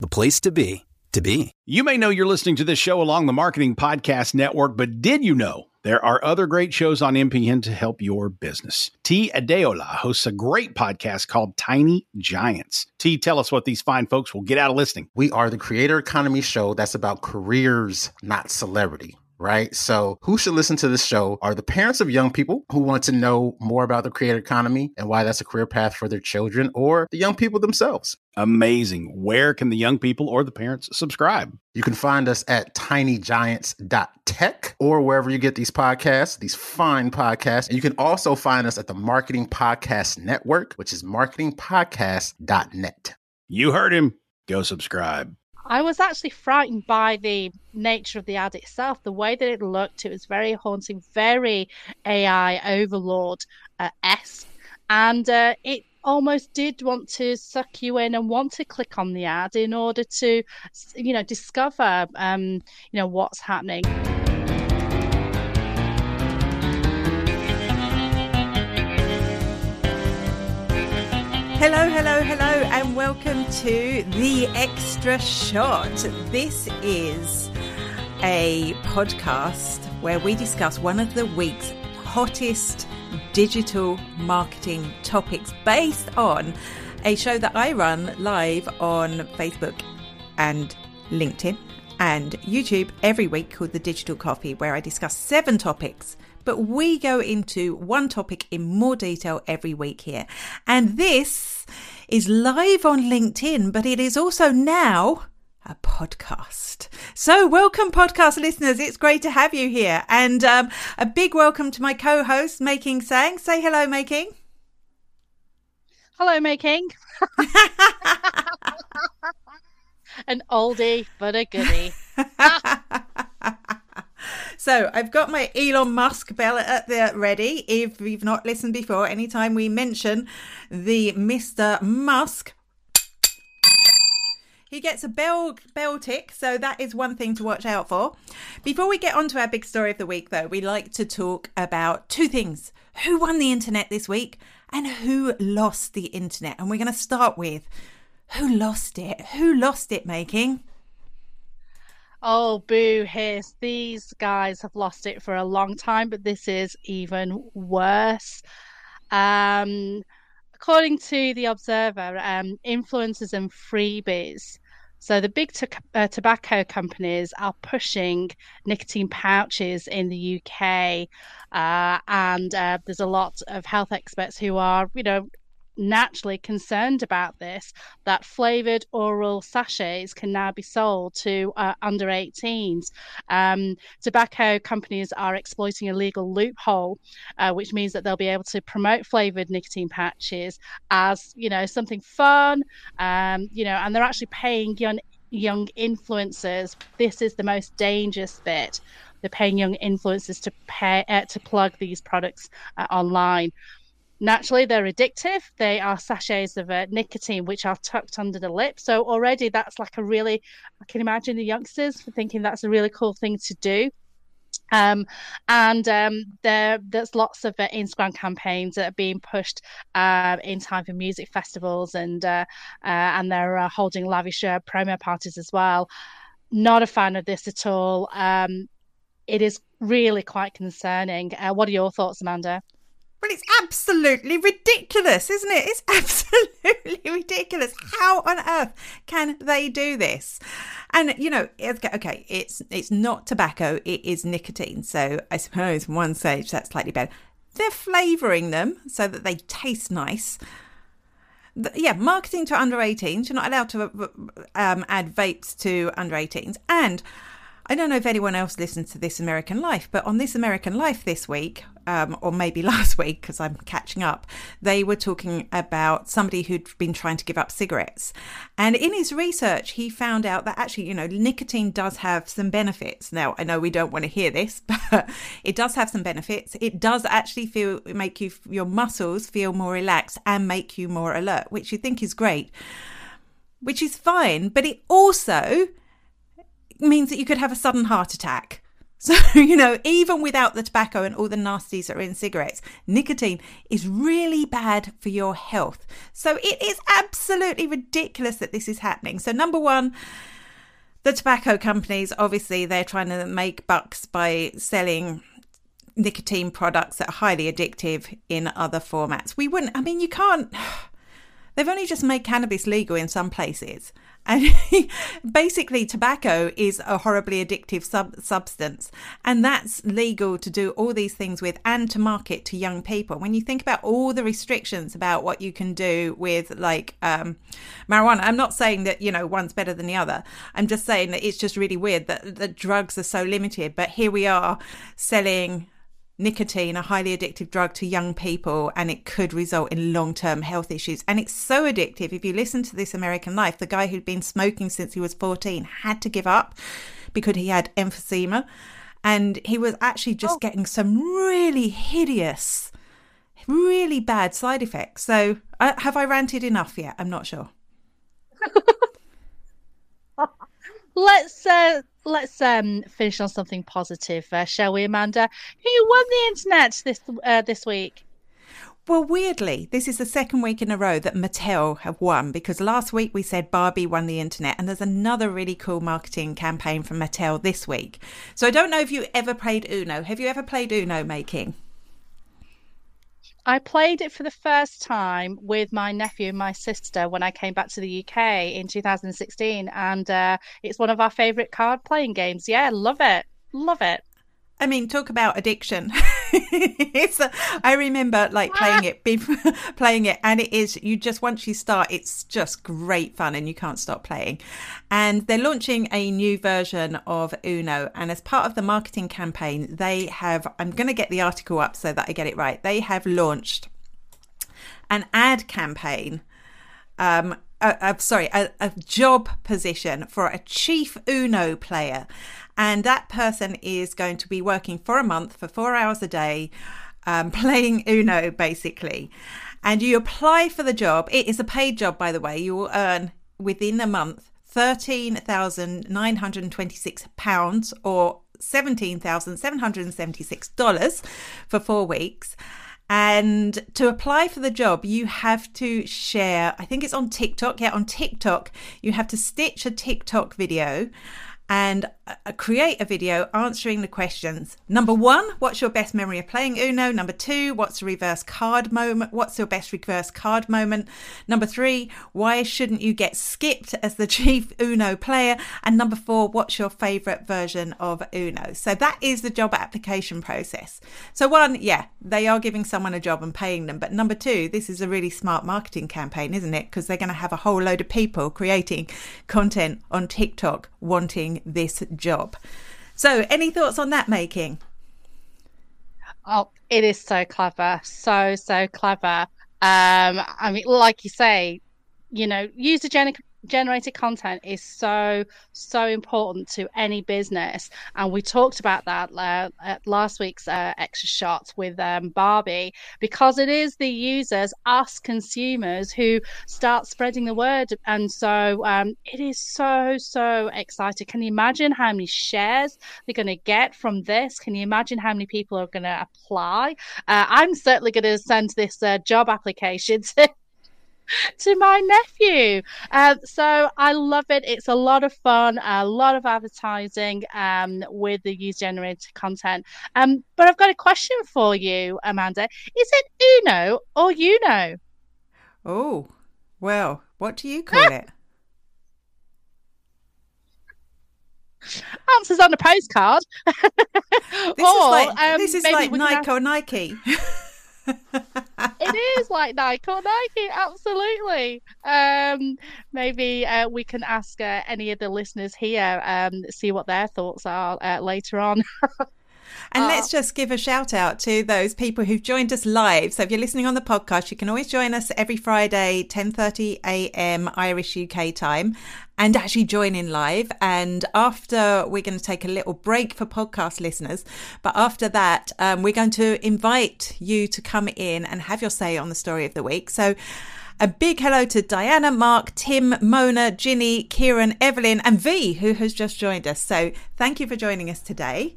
the place to be, to be. You may know you're listening to this show along the Marketing Podcast Network, but did you know there are other great shows on MPN to help your business? T. Adeola hosts a great podcast called Tiny Giants. T, tell us what these fine folks will get out of listening. We are the creator economy show that's about careers, not celebrity right? So, who should listen to this show are the parents of young people who want to know more about the creator economy and why that's a career path for their children, or the young people themselves. Amazing. Where can the young people or the parents subscribe? You can find us at tinygiants.tech or wherever you get these podcasts, these fine podcasts. And you can also find us at the Marketing Podcast Network, which is marketingpodcast.net. You heard him. Go subscribe. I was actually frightened by the nature of the ad itself, the way that it looked. It was very haunting, very AI overlord esque, and uh, it almost did want to suck you in and want to click on the ad in order to, you know, discover, um, you know, what's happening. Hello, hello, hello, and welcome to The Extra Shot. This is a podcast where we discuss one of the week's hottest digital marketing topics based on a show that I run live on Facebook and LinkedIn and YouTube every week called The Digital Coffee, where I discuss seven topics but we go into one topic in more detail every week here. And this is live on LinkedIn, but it is also now a podcast. So, welcome, podcast listeners. It's great to have you here. And um, a big welcome to my co host, May King Tsang. Say hello, May King. Hello, May King. An oldie, but a goodie. So I've got my Elon Musk bell at the ready. If you've not listened before, anytime we mention the Mr. Musk, he gets a bell bell tick, so that is one thing to watch out for. Before we get on to our big story of the week, though, we like to talk about two things: who won the internet this week, and who lost the internet. And we're going to start with who lost it. Who lost it, May King? Oh, boo hiss. These guys have lost it for a long time, but this is even worse. Um, according to The Observer, um, influencers and freebies. So the big uh, tobacco companies are pushing nicotine pouches in the UK, uh, and uh, there's a lot of health experts who are, you know, naturally concerned about this that flavored oral sachets can now be sold to uh, under 18s. Um, tobacco companies are exploiting a legal loophole, uh, which means that they'll be able to promote flavored nicotine patches as you know something fun, um, you know, and they're actually paying young young influencers. This is the most dangerous bit. They're paying young influencers to pay uh, to plug these products uh, online. Naturally, they're addictive. They are sachets of uh, nicotine which are tucked under the lip. So already that's like a really, I can imagine the youngsters for thinking that's a really cool thing to do. Um, and um, there, there's lots of uh, Instagram campaigns that are being pushed uh, in time for music festivals, and uh, uh and they're uh, holding lavish uh, promo parties as well. Not a fan of this at all. Um, it is really quite concerning. what are your thoughts, Amanda? Well, it's absolutely ridiculous, isn't it? It's absolutely ridiculous. How on earth can they do this? And you know, okay, it's it's not tobacco; it is nicotine. So I suppose one stage that's slightly better. They're flavouring them so that they taste nice. Yeah, marketing to under 18s. You're not allowed to um, add vapes to under 18s. And I don't know if anyone else listens to This American Life, but on This American Life this week, um, or maybe last week because I'm catching up, they were talking about somebody who'd been trying to give up cigarettes. And in his research, he found out that actually, you know, nicotine does have some benefits. Now, I know we don't want to hear this, but it does have some benefits. It does actually feel make you your muscles feel more relaxed and make you more alert, which you think is great, which is fine. But it also means that you could have a sudden heart attack. So, you know, even without the tobacco and all the nasties that are in cigarettes, nicotine is really bad for your health. So, it is absolutely ridiculous that this is happening. So, number one, the tobacco companies obviously they're trying to make bucks by selling nicotine products that are highly addictive in other formats. We wouldn't, I mean, you can't, they've only just made cannabis legal in some places. And basically, tobacco is a horribly addictive sub- substance, and that's legal to do all these things with and to market to young people. When you think about all the restrictions about what you can do with, like um, marijuana, I'm not saying that you know one's better than the other. I'm just saying that it's just really weird that the drugs are so limited. But here we are selling nicotine, a highly addictive drug to young people, and it could result in long term health issues. And it's so addictive. If you listen to This American Life, the guy who'd been smoking since he was 14 had to give up because he had emphysema. And he was actually just oh. getting some really hideous, really bad side effects. So, uh, have I ranted enough yet? I'm not sure. let's uh, let's um finish on something positive, uh, shall we, Amanda? Who won the internet this uh, this week? Well, weirdly, this is the second week in a row that Mattel have won because last week we said Barbie won the internet, and there's another really cool marketing campaign from Mattel this week. So I don't know if you ever played Uno. Have you ever played Uno May King? I played it for the first time with my nephew and my sister when I came back to the UK in 2016, and uh, it's one of our favourite card playing games. Yeah, love it, love it. I mean, talk about addiction. a, I remember like playing it, playing it, and it is you just once you start, it's just great fun, and you can't stop playing. And they're launching a new version of Uno, and as part of the marketing campaign, they have. I'm going to get the article up so that I get it right. They have launched an ad campaign um, a, a, sorry, a, a, job position for a chief Uno player. And that person is going to be working for a month for four hours a day, um, playing Uno basically. And you apply for the job. It is a paid job, by the way. You will earn within a month £13,926 or $17,776 for four weeks. And to apply for the job, you have to share, I think it's on TikTok. Yeah, on TikTok, you have to stitch a TikTok video and Uh, create a video answering the questions. Number one, what's your best memory of playing Uno? Number two, what's the reverse card moment? What's your best reverse card moment? Number three, why shouldn't you get skipped as the chief Uno player? And number four, what's your favorite version of Uno? So that is the job application process. So, one, yeah, they are giving someone a job and paying them. But number two, this is a really smart marketing campaign, isn't it? Because they're going to have a whole load of people creating content on TikTok wanting this job. So, any thoughts on that May King? Oh, it is so clever. So, so clever. Um, I mean, like you say, you know, user generated content is so so important to any business. And we talked about that uh, at last week's uh, extra shot with um, barbie because it is the users us consumers who start spreading the word. And so um, it is so so exciting. Can you imagine how many shares they're going to get from this? Can you imagine how many people are going to apply? Uh, i'm certainly going to send this uh, job application to to my nephew. Uh, so I love it. It's a lot of fun, a lot of advertising um, with the user generated content. Um, but I've got a question for you, Amanda. Is it Uno or Uno? Oh, well, what do you call it? answer's on a postcard. This is like um, this is like Nike or Nike. It is like Nike or Nike, absolutely. Um, maybe uh, we can ask uh, any of the listeners here, um, see what their thoughts are uh, later on. And Uh, let's just give a shout out to those people who've joined us live. So if you're listening on the podcast, you can always join us every Friday, 10:30 a.m. Irish UK time, and actually join in live. And after we're going to take a little break for podcast listeners, but after that, um, we're going to invite you to come in and have your say on the story of the week. So. A big hello to Diana, Mark, Tim, Mona, Ginny, Kieran, Evelyn, and V, who has just joined us. So thank you for joining us today.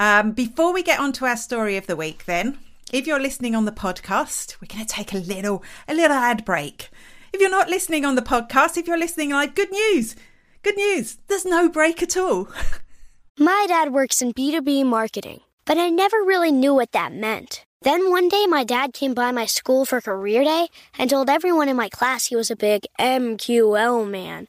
Um, before we get on to our story of the week, then, if you're listening on the podcast, we're going to take a little a little ad break. If you're not listening on the podcast, if you're listening live, good news, good news. There's no break at all. My dad works in B2B marketing, but I never really knew what that meant. Then one day, my dad came by my school for career day and told everyone in my class he was a big MQL man.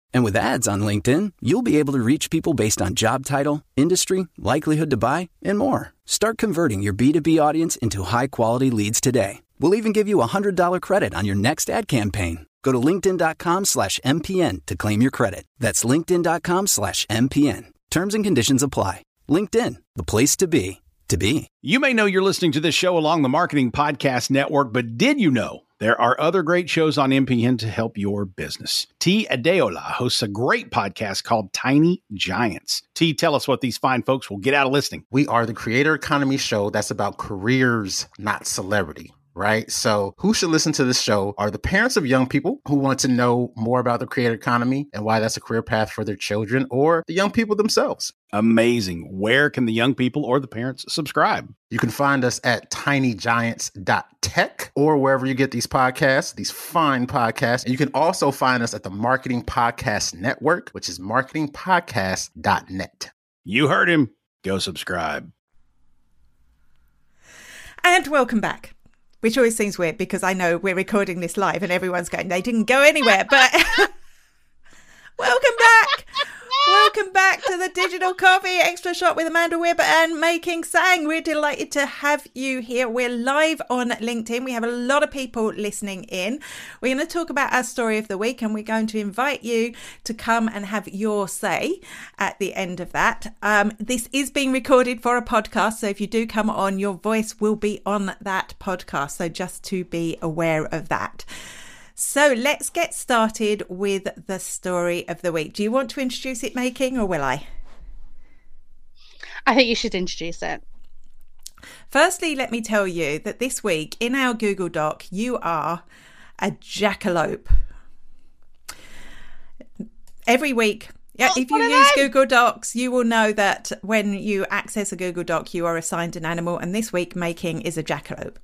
And with ads on LinkedIn, you'll be able to reach people based on job title, industry, likelihood to buy, and more. Start converting your B2B audience into high quality leads today. We'll even give you a $100 credit on your next ad campaign. Go to linkedin.com slash MPN to claim your credit. That's linkedin.com slash MPN. Terms and conditions apply. LinkedIn, the place to be, to be. You may know you're listening to this show along the Marketing Podcast Network, but did you know there are other great shows on MPN to help your business? T. Adeola hosts a great podcast called Tiny Giants. T, tell us what these fine folks will get out of listening. We are the creator economy show that's about careers, not celebrity. Right. So, who should listen to this show are the parents of young people who want to know more about the creator economy and why that's a career path for their children or the young people themselves. Amazing. Where can the young people or the parents subscribe? You can find us at tinygiants.tech or wherever you get these podcasts, these fine podcasts. And you can also find us at the Marketing Podcast Network, which is marketingpodcast.net. You heard him. Go subscribe. And welcome back. Which always seems weird because I know we're recording this live and everyone's going, they didn't go anywhere. But welcome back. Welcome back to the Digital Coffee Extra Shot with Amanda Webb and May King Tsang. We're delighted to have you here. We're live on LinkedIn. We have a lot of people listening in. We're going to talk about our story of the week and we're going to invite you to come and have your say at the end of that. Um, this is being recorded for a podcast. So if you do come on, your voice will be on that podcast. So just to be aware of that. So let's get started with the story of the week. Do you want to introduce it, May King, or will I? I think you should introduce it. Firstly, let me tell you that this week in our Google Doc, you are a jackalope. Every week, yeah, if you use? Google Docs, you will know that when you access a Google Doc, you are assigned an animal, and this week, May King is a jackalope.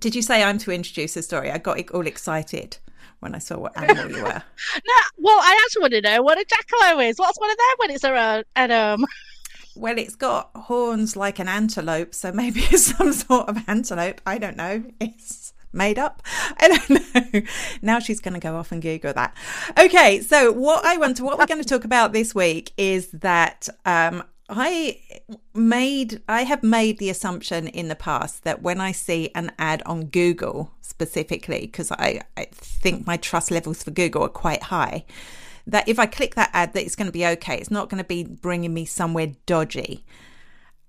Did you say I'm to introduce the story? I got all excited when I saw what animal you were. No, well, I actually want to know what a jackalope is. What's one of them when it's around? an um? Well, it's got horns like an antelope, so maybe it's some sort of antelope. I don't know. It's made up. I don't know. Now she's going to go off and Google that. Okay, so what I want to, what we're going to talk about this week is that um, I made, I have made the assumption in the past that when I see an ad on Google specifically, because I, I think my trust levels for Google are quite high, that if I click that ad, that it's going to be okay. It's not going to be bringing me somewhere dodgy.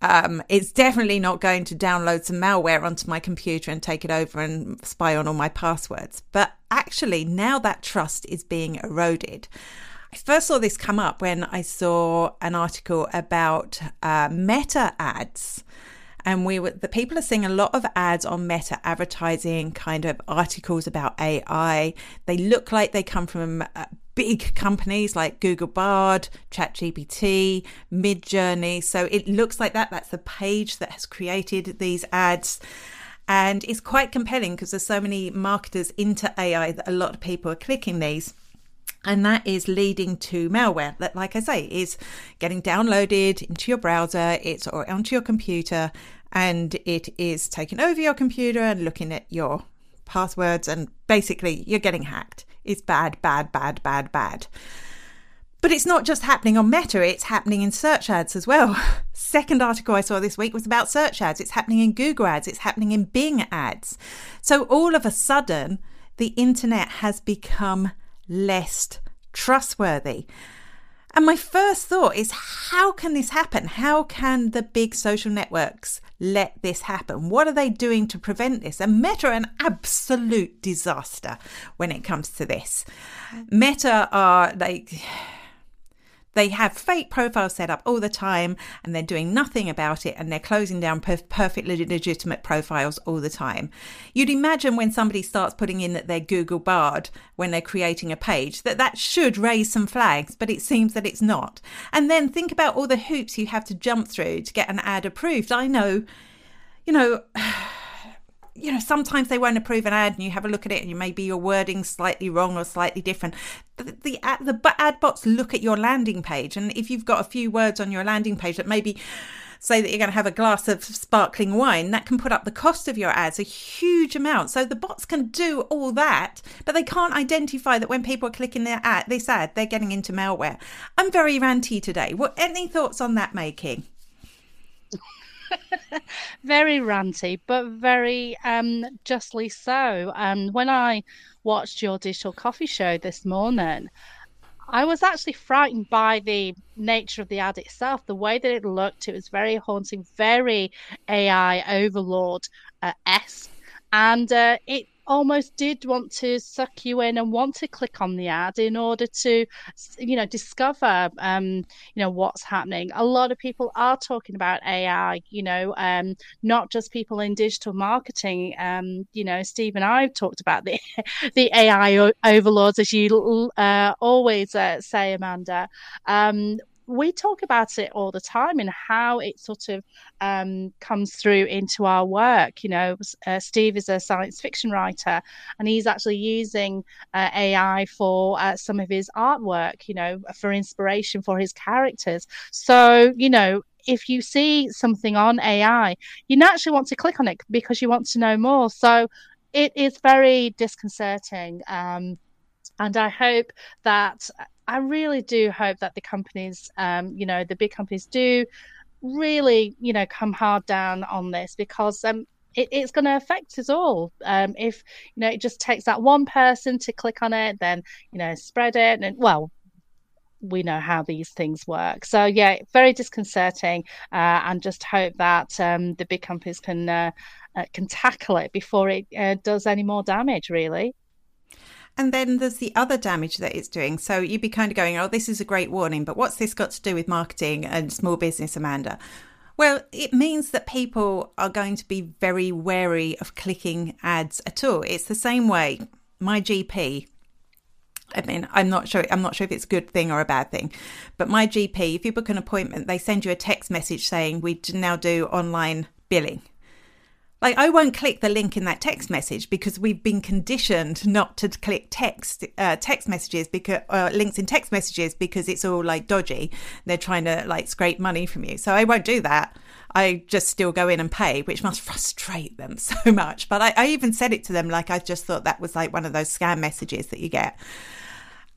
Um, it's definitely not going to download some malware onto my computer and take it over and spy on all my passwords. But actually, now that trust is being eroded. I first saw this come up when I saw an article about uh, meta ads and we were the people are seeing a lot of ads on Meta advertising, kind of articles about AI. They look like they come from uh, big companies like Google Bard, ChatGPT, Midjourney. So it looks like that. That's the page that has created these ads. And it's quite compelling because there's so many marketers into AI that a lot of people are clicking these and that is leading to malware that like i say is getting downloaded into your browser it's or onto your computer and it is taking over your computer and looking at your passwords and basically you're getting hacked it's bad bad bad bad bad but it's not just happening on Meta, it's happening in search ads as well. Second article I saw this week was about search ads. It's happening in Google ads, it's happening in Bing ads. So all of a sudden, the internet has become less trustworthy. And my first thought is how can this happen? How can the big social networks let this happen? What are they doing to prevent this? And Meta an absolute disaster when it comes to this. Meta are like they have fake profiles set up all the time and they're doing nothing about it and they're closing down per- perfectly legitimate profiles all the time. You'd imagine when somebody starts putting in that they're Google Bard when they're creating a page that that should raise some flags, but it seems that it's not. And then think about all the hoops you have to jump through to get an ad approved. I know, you know, you know, sometimes they won't approve an ad and you have a look at it and you maybe your wording slightly wrong or slightly different. The, the, the ad bots look at your landing page. And if you've got a few words on your landing page that maybe say that you're going to have a glass of sparkling wine, that can put up the cost of your ads a huge amount. So the bots can do all that, but they can't identify that when people are clicking their ad, this ad, they're getting into malware. I'm very ranty today. What any thoughts on that May King? very ranty, but very um, justly so. And when I watched your digital coffee show this morning, I was actually frightened by the nature of the ad itself, the way that it looked. It was very haunting, very AI overlord esque, and uh, it almost did want to suck you in and want to click on the ad in order to you know discover um you know what's happening. A lot of people are talking about ai you know um not just people in digital marketing. Um you know steve and i've talked about the the ai overlords as you uh, always uh, say amanda. Um we talk about it all the time and how it sort of um, comes through into our work. You know, uh, Steve is a science fiction writer, and he's actually using uh, AI for uh, some of his artwork. You know, for inspiration for his characters. So, you know, if you see something on AI, you naturally want to click on it because you want to know more. So, it is very disconcerting. Um, and I hope that I really do hope that the companies, um, you know, the big companies do really, you know, come hard down on this because um, it, it's going to affect us all. Um, if you know, it just takes that one person to click on it, then you know, spread it, and well, we know how these things work. So yeah, very disconcerting, uh, and just hope that um, the big companies can uh, uh, can tackle it before it uh, does any more damage. Really. And then there's the other damage that it's doing. So you'd be kind of going, oh, this is a great warning, but what's this got to do with marketing and small business, Amanda? Well, it means that people are going to be very wary of clicking ads at all. It's the same way my GP I mean, I'm not sure. I'm not sure if it's a good thing or a bad thing, but my GP, if you book an appointment, they send you a text message saying we now do online billing. Like, I won't click the link in that text message because we've been conditioned not to click text uh, text messages because uh, links in text messages because it's all like dodgy. They're trying to like scrape money from you. So I won't do that. I just still go in and pay, which must frustrate them so much. But I, I even said it to them like I just thought that was like one of those scam messages that you get.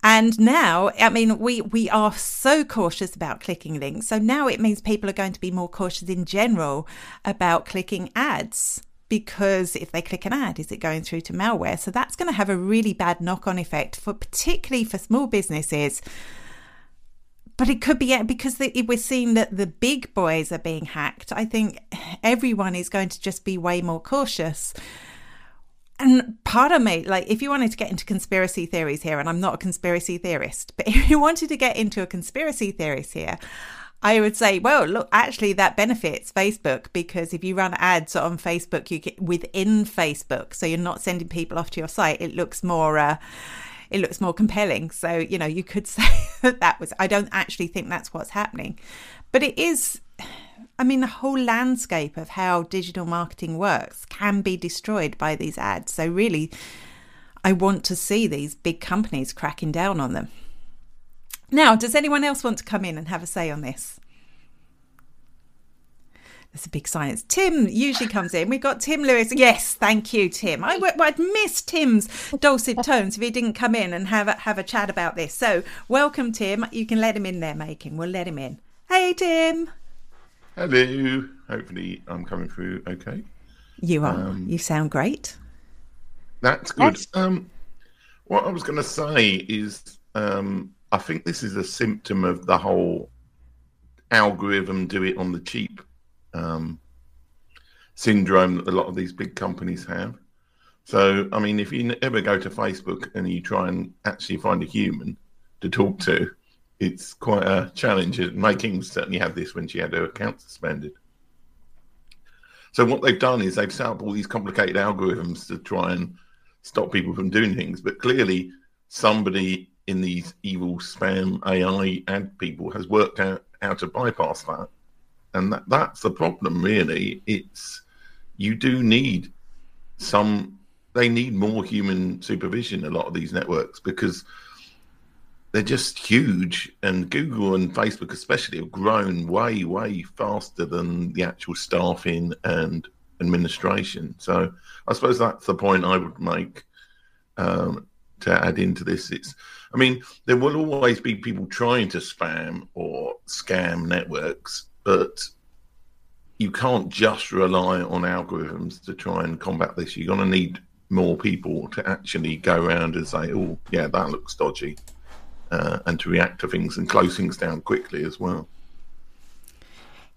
And now, I mean, we, we are so cautious about clicking links. So now it means people are going to be more cautious in general about clicking ads because if they click an ad, is it going through to malware? So that's going to have a really bad knock on effect for particularly for small businesses. But it could be because we're seeing that the big boys are being hacked. I think everyone is going to just be way more cautious and part of me, like, if you wanted to get into conspiracy theories here, and I'm not a conspiracy theorist, but if you wanted to get into a conspiracy theories here, I would say, well, look, actually, that benefits Facebook because if you run ads on Facebook, you get within Facebook, so you're not sending people off to your site. It looks more, uh, it looks more compelling. So you know, you could say that that was. I don't actually think that's what's happening, but it is. I mean, the whole landscape of how digital marketing works can be destroyed by these ads. So really, I want to see these big companies cracking down on them. Now, does anyone else want to come in and have a say on this? There's a big silence. Tim usually comes in. We've got Tim Lewis. Yes, thank you, Tim. I, would miss Tim's dulcet tones if he didn't come in and have a, have a chat about this. So, welcome, Tim. You can let him in there, May King. We'll let him in. Hey, Tim. Hello. Hopefully, I'm coming through okay. You are. Um, you sound great. That's good. Um, what I was going to say is um, I think this is a symptom of the whole algorithm do it on the cheap um, syndrome that a lot of these big companies have. So, I mean, if you ever go to Facebook and you try and actually find a human to talk to, it's quite a challenge. May King certainly had this when she had her account suspended. So, what they've done is they've set up all these complicated algorithms to try and stop people from doing things. But clearly, somebody in these evil spam AI ad people has worked out how to bypass that. And that, that's the problem, really. It's you do need some, they need more human supervision, a lot of these networks, because they're just huge. And Google and Facebook, especially, have grown way, way faster than the actual staffing and administration. So I suppose that's the point I would make um, to add into this. It's I mean, there will always be people trying to spam or scam networks, but you can't just rely on algorithms to try and combat this. You're going to need more people to actually go around and say, "Oh, yeah, that looks dodgy," uh, and to react to things and close things down quickly as well.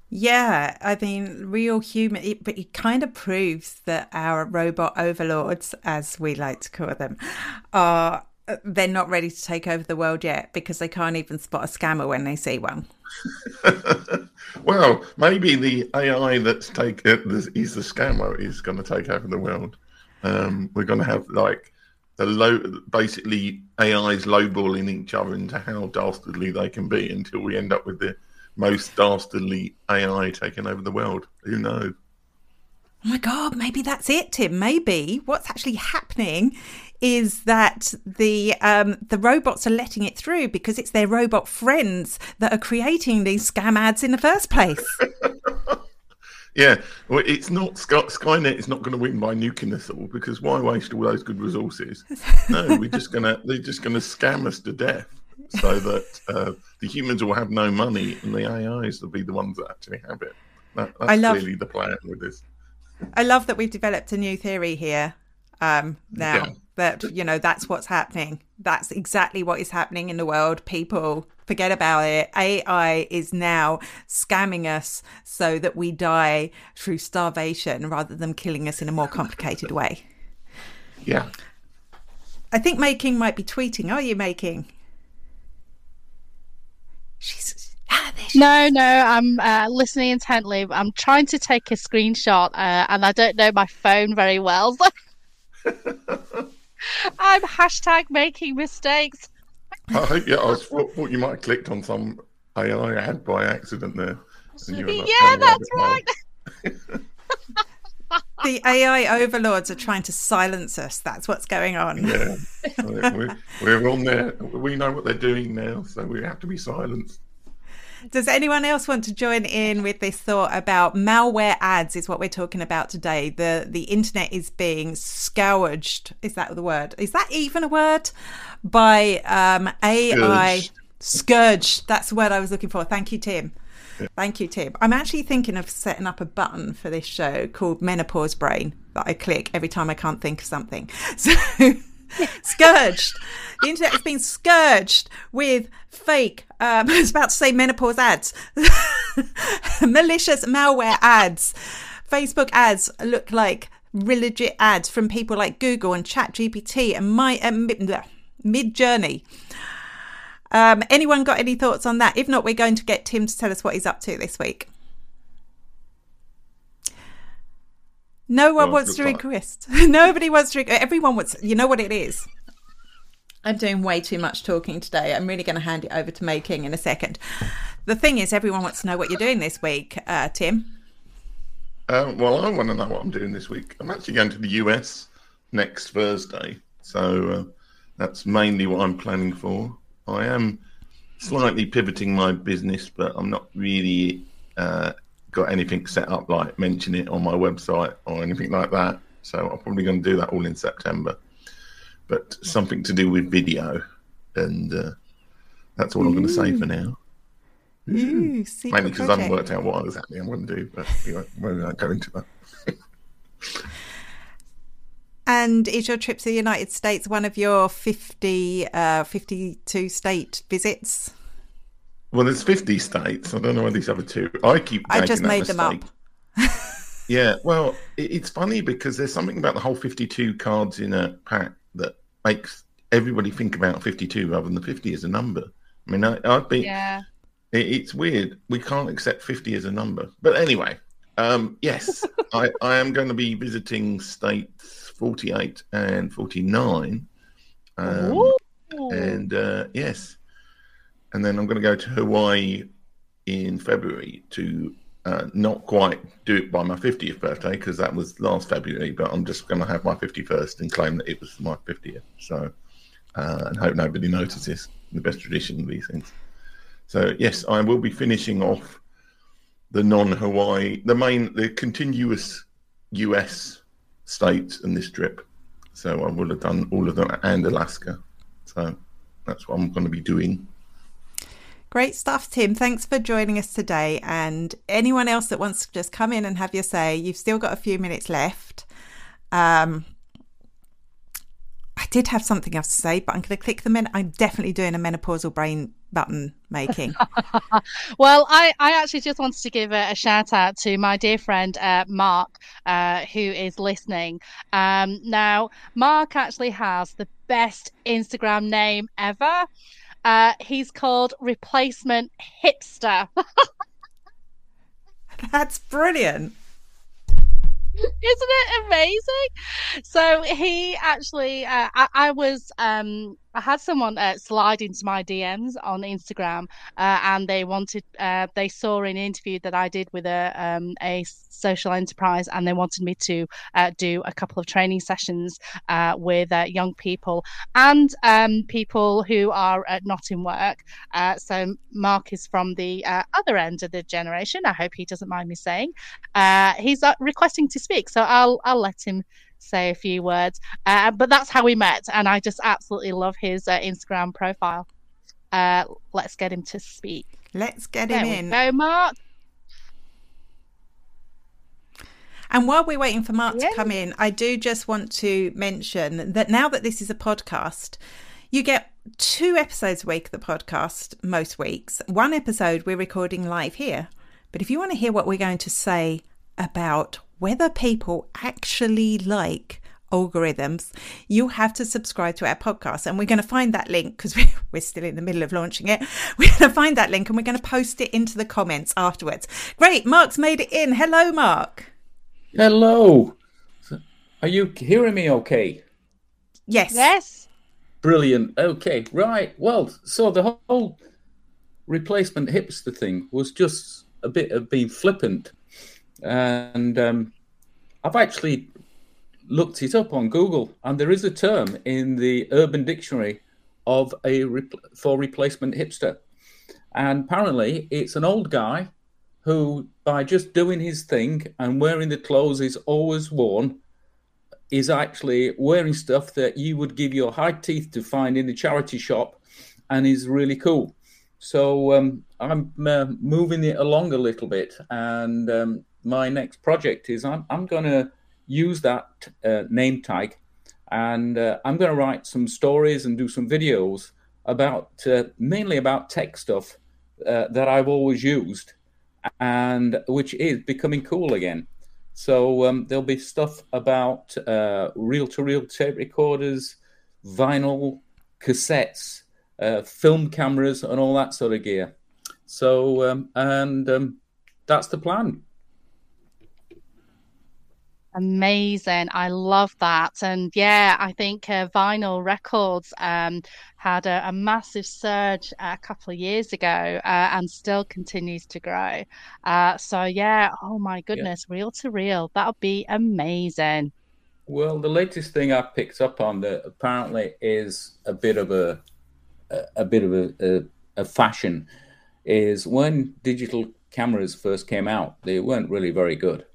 Yeah, I mean, real human, it, but it kind of proves that our robot overlords, as we like to call them, are they're not ready to take over the world yet because they can't even spot a scammer when they see one. well, maybe the AI that's take uh, is the scammer is going to take over the world. Um, we're going to have like the low, basically AIs lowballing each other into how dastardly they can be until we end up with the most dastardly AI taking over the world. Who knows? Oh my God, maybe that's it, Tim. Maybe what's actually happening is that the um, the robots are letting it through because it's their robot friends that are creating these scam ads in the first place. yeah, well, it's not Sky- Skynet is not going to win by nuking us all because why waste all those good resources? No, we're just gonna they're just going to scam us to death so that uh, the humans will have no money and the AIs will be the ones that actually have it. That, that's I love, really the plan with this. I love that we've developed a new theory here um, now. Yeah that you know that's what's happening. That's exactly what is happening in the world. People forget about it. Ai is now scamming us so that we die through starvation rather than killing us in a more complicated way. Yeah. I think May King might be tweeting. Are you May King? She's ah, no, no, I'm uh, listening intently. I'm trying to take a screenshot, uh, and I don't know my phone very well. I'm hashtag making mistakes. I, yeah, I was, thought you might have clicked on some AI ad by accident there. Yeah, that's right. the AI overlords are trying to silence us. That's what's going on. Yeah, we're, we're on there. We know what they're doing now, so we have to be silenced. Does anyone else want to join in with this thought about malware ads? Is what we're talking about today. The the internet is being scourged. Is that the word? Is that even a word? By um, AI scourged. scourged. That's the word I was looking for. Thank you, Tim. Thank you, Tim. I'm actually thinking of setting up a button for this show called Menopause Brain that I click every time I can't think of something. So scourged. The internet has been scourged with fake, um, I was about to say menopause ads, malicious malware ads. Facebook ads look like legit ads from people like Google and ChatGPT and my uh, Midjourney. Um, anyone got any thoughts on that? If not, we're going to get Tim to tell us what he's up to this week. No one Well, wants to request. Nobody wants to. Everyone wants. You know what it is. I'm doing way too much talking today. I'm really going to hand it over to May King in a second. The thing is, everyone wants to know what you're doing this week, uh, Tim. Uh, well, I want to know what I'm doing this week. I'm actually going to the US next Thursday, so uh, that's mainly what I'm planning for. I am slightly pivoting my business, but I'm not really uh, got anything set up like mention it on my website or anything like that. So I'm probably going to do that all in September. But something to do with video, and uh, that's all I'm going to say for now. Ooh, Mainly because I haven't worked out what exactly I'm going to do, but we won't, we won't go into that. And is your trip to the United States one of your 50, uh, 52 state visits? Well, there's 50 states. I don't know where these other two. I keep. I just made them up. Yeah, well, it, it's funny because there's something about the whole 52 cards in a pack that makes everybody think about 52 rather than the 50 as a number. I mean, I, I'd be. Yeah. It, it's weird. We can't accept 50 as a number. But anyway, um, yes, I, I am going to be visiting states 48 and 49. Um, and uh, yes, and then I'm going to go to Hawaii in February to uh, not quite do it by my 50th birthday because that was last February, but I'm just going to have my 51st and claim that it was my 50th. So, uh, and hope nobody notices the best tradition of these things. So, yes, I will be finishing off the non Hawaii, the main, the continuous US states in this trip. So, I will have done all of them and Alaska. So, that's what I'm going to be doing. Great stuff, Tim. Thanks for joining us today. And anyone else that wants to just come in and have your say, you've still got a few minutes left. Um, I did have something else to say, but I'm going to click the men. I'm definitely doing a menopausal brain button May King. Well, I, I actually just wanted to give a, a shout out to my dear friend uh, Mark, uh, who is listening. Um, now, Mark actually has the best Instagram name ever. Uh, he's called Replacement Hipster. That's brilliant. Isn't it amazing? So he actually, uh, I, I was, um, I had someone uh, slide into my DMs on Instagram, uh, and they wanted, uh, they saw an interview that I did with a um, a social enterprise, and they wanted me to uh, do a couple of training sessions uh, with uh, young people and um, people who are not in work. So Mark is from the other end of the generation. I hope he doesn't mind me saying. He's requesting to speak, so I'll I'll let him say a few words. Uh, but that's how we met, and I just absolutely love his uh, Instagram profile. Uh, let's get him to speak. Let's get There him in. go, Mark. And while we're waiting for Mark Yeah. to come in, I do just want to mention that now that this is a podcast, you get two episodes a week of the podcast most weeks. One episode we're recording live here. But if you want to hear what we're going to say about whether people actually like algorithms, you have to subscribe to our podcast. And we're going to find that link because we're, we're still in the middle of launching it. We're going to find that link and we're going to post it into the comments afterwards. Great. Mark's made it in. Hello, Mark. Hello. Are you hearing me okay? Yes. Yes. Brilliant. Okay, right. Well, so the whole replacement hipster thing was just a bit of being flippant. And um, I've actually looked it up on Google, and there is a term in the Urban Dictionary of a for replacement hipster. And apparently, it's an old guy who, by just doing his thing and wearing the clothes he's always worn, is actually wearing stuff that you would give your high teeth to find in the charity shop and is really cool. So um, I'm uh, moving it along a little bit. And um, my next project is I'm, I'm going to use that uh, name tag and uh, I'm going to write some stories and do some videos about uh, mainly about tech stuff uh, that I've always used and which is becoming cool again. So um, there'll be stuff about uh, reel-to-reel tape recorders, vinyl, cassettes, uh, film cameras, and all that sort of gear. So, um, and um, that's the plan. Amazing. I love that. And yeah, I think uh, vinyl records um, had a, a, massive surge a couple of years ago uh, and still continues to grow. Uh, so yeah, oh my goodness, yeah. reel to reel. That would be amazing. Well, the latest thing I picked up on that apparently is a bit of a a, a bit of a, a, a fashion is when digital cameras first came out, they weren't really very good.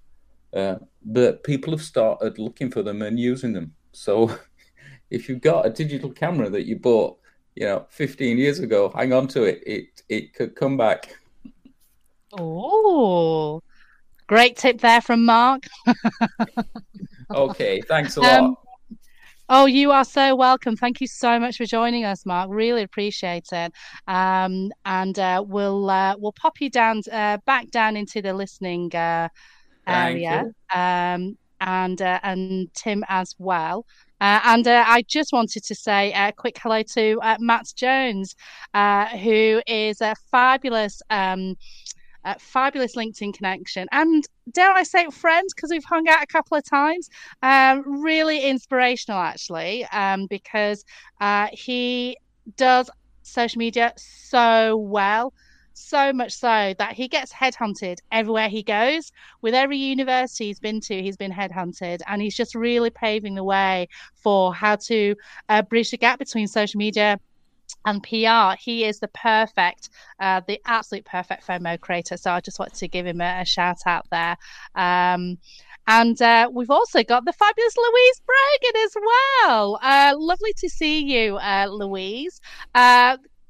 Uh, but people have started looking for them and using them. So if you've got a digital camera that you bought, you know, 15 years ago, hang on to it. It it could come back. Oh, great tip there from Mark. okay, thanks a lot. Um, oh, you are so welcome. Thank you so much for joining us, Mark. Really appreciate it. Um, and uh, we'll uh, we'll pop you down uh, back down into the listening uh, area, um, and uh, and Tim as well. Uh, and uh, I just wanted to say a quick hello to uh, Matt Jones, uh, who is a fabulous, um, a fabulous LinkedIn connection, and dare I say, friends, because we've hung out a couple of times. Um, really inspirational, actually, um, because uh, he does social media so well so much so that he gets headhunted everywhere he goes. With every university he's been to, he's been headhunted, and he's just really paving the way for how to uh, bridge the gap between social media and PR. He is the perfect, uh, the absolute perfect FOMO creator. So I just wanted to give him a, a shout out there. Um, and uh, we've also got the fabulous Louise Brogan as well. Uh, lovely to see you, uh, Louise.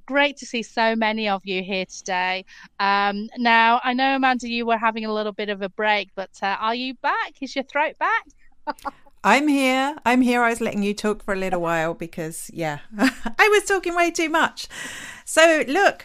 Great to see so many of you here today. Um, now, I know, Amanda, you were having a little bit of a break, but uh, are you back? Is your throat back? I'm here. I'm here. I was letting you talk for a little while because, yeah, I was talking way too much. So, look,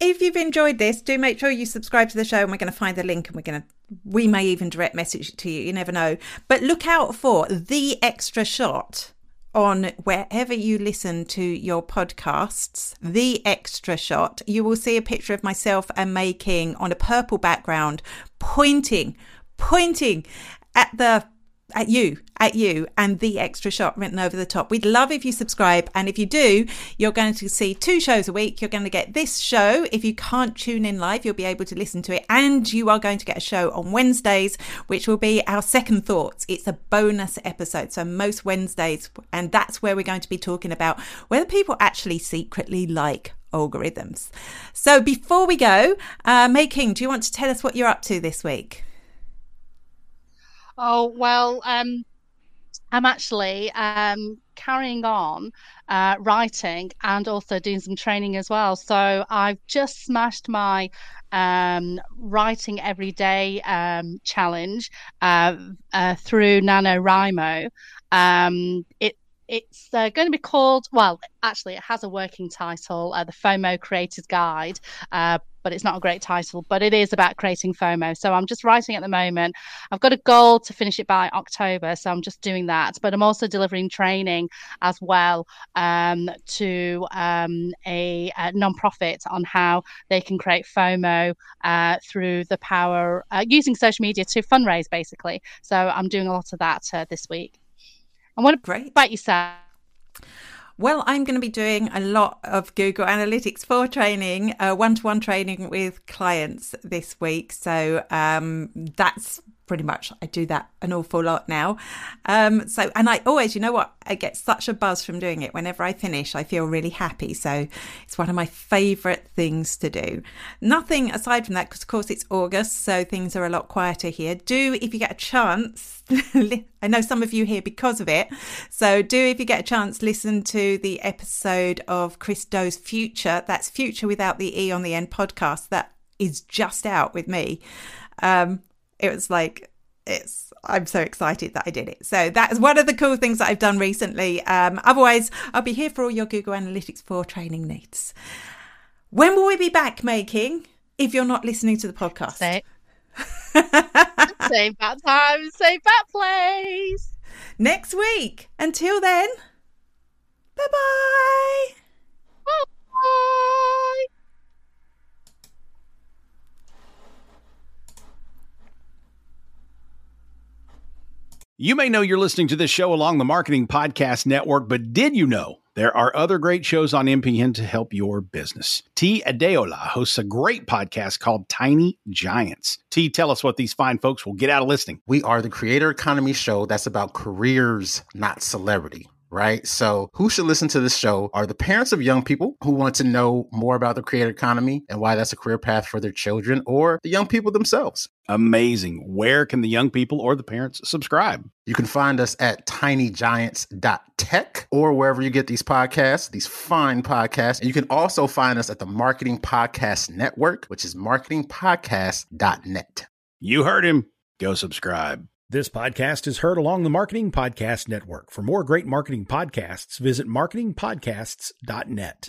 if you've enjoyed this, do make sure you subscribe to the show and we're going to find the link and we're going to, we may even direct message it to you. You never know. But look out for the extra shot on wherever you listen to your podcasts, the extra shot, you will see a picture of myself and May King on a purple background, pointing, pointing at the at you, at you, and the extra shot written over the top. We'd love if you subscribe. And if you do, you're going to see two shows a week. You're going to get this show. If you can't tune in live, you'll be able to listen to it. And you are going to get a show on Wednesdays, which will be our second thoughts. It's a bonus episode. So most Wednesdays, and that's where we're going to be talking about whether people actually secretly like algorithms. So before we go, uh, May King, do you want to tell us what you're up to this week? Oh well, um, I'm actually um, carrying on uh, writing and also doing some training as well. So I've just smashed my um, writing every day um, challenge uh, uh, through NaNoWriMo. Um, it it's uh, going to be called well actually it has a working title uh, the fomo creators guide uh, but it's not a great title but it is about creating fomo. So i'm just writing at the moment. I've got a goal to finish it by october so i'm just doing that. But i'm also delivering training as well um, to um, a, a non-profit on how they can create fomo uh, through the power uh, using social media to fundraise basically. So i'm doing a lot of that uh, this week. And what Great. about yourself? Well, I'm going to be doing a lot of Google Analytics 4 training, one to one training with clients this week. So um, that's pretty much I do that an awful lot now. Um, so, and I always, you know what, I get such a buzz from doing it. Whenever I finish, I feel really happy. So, it's one of my favorite things to do. Nothing aside from that, because of course it's August, so things are a lot quieter here. Do, if you get a chance, I know some of you here because of it. So, do, if you get a chance, listen to the episode of Chris Do's Futur. That's Future without the E on the end podcast. That is just out with me. Um, it was like it's I'm so excited that I did it. So that's one of the cool things that I've done recently. Um, otherwise, I'll be here for all your Google Analytics 4 training needs. When will we be back making If you're not listening to the podcast, same, same bad time, same bad place. Next week. Until then, bye-bye. Bye. You may know you're listening to this show along the Marketing Podcast Network, but did you know there are other great shows on MPN to help your business? T. Adeola hosts a great podcast called Tiny Giants. T, tell us what these fine folks will get out of listening. We are the creator economy show that's about careers, not celebrity right? So, who should listen to this show are the parents of young people who want to know more about the creator economy and why that's a career path for their children, or the young people themselves. Amazing. Where can the young people or the parents subscribe? You can find us at tinygiants.tech or wherever you get these podcasts, these fine podcasts. And you can also find us at the Marketing Podcast Network, which is marketingpodcast.net. You heard him. Go subscribe. This podcast is heard along the Marketing Podcast Network. For more great marketing podcasts, visit marketingpodcasts.net.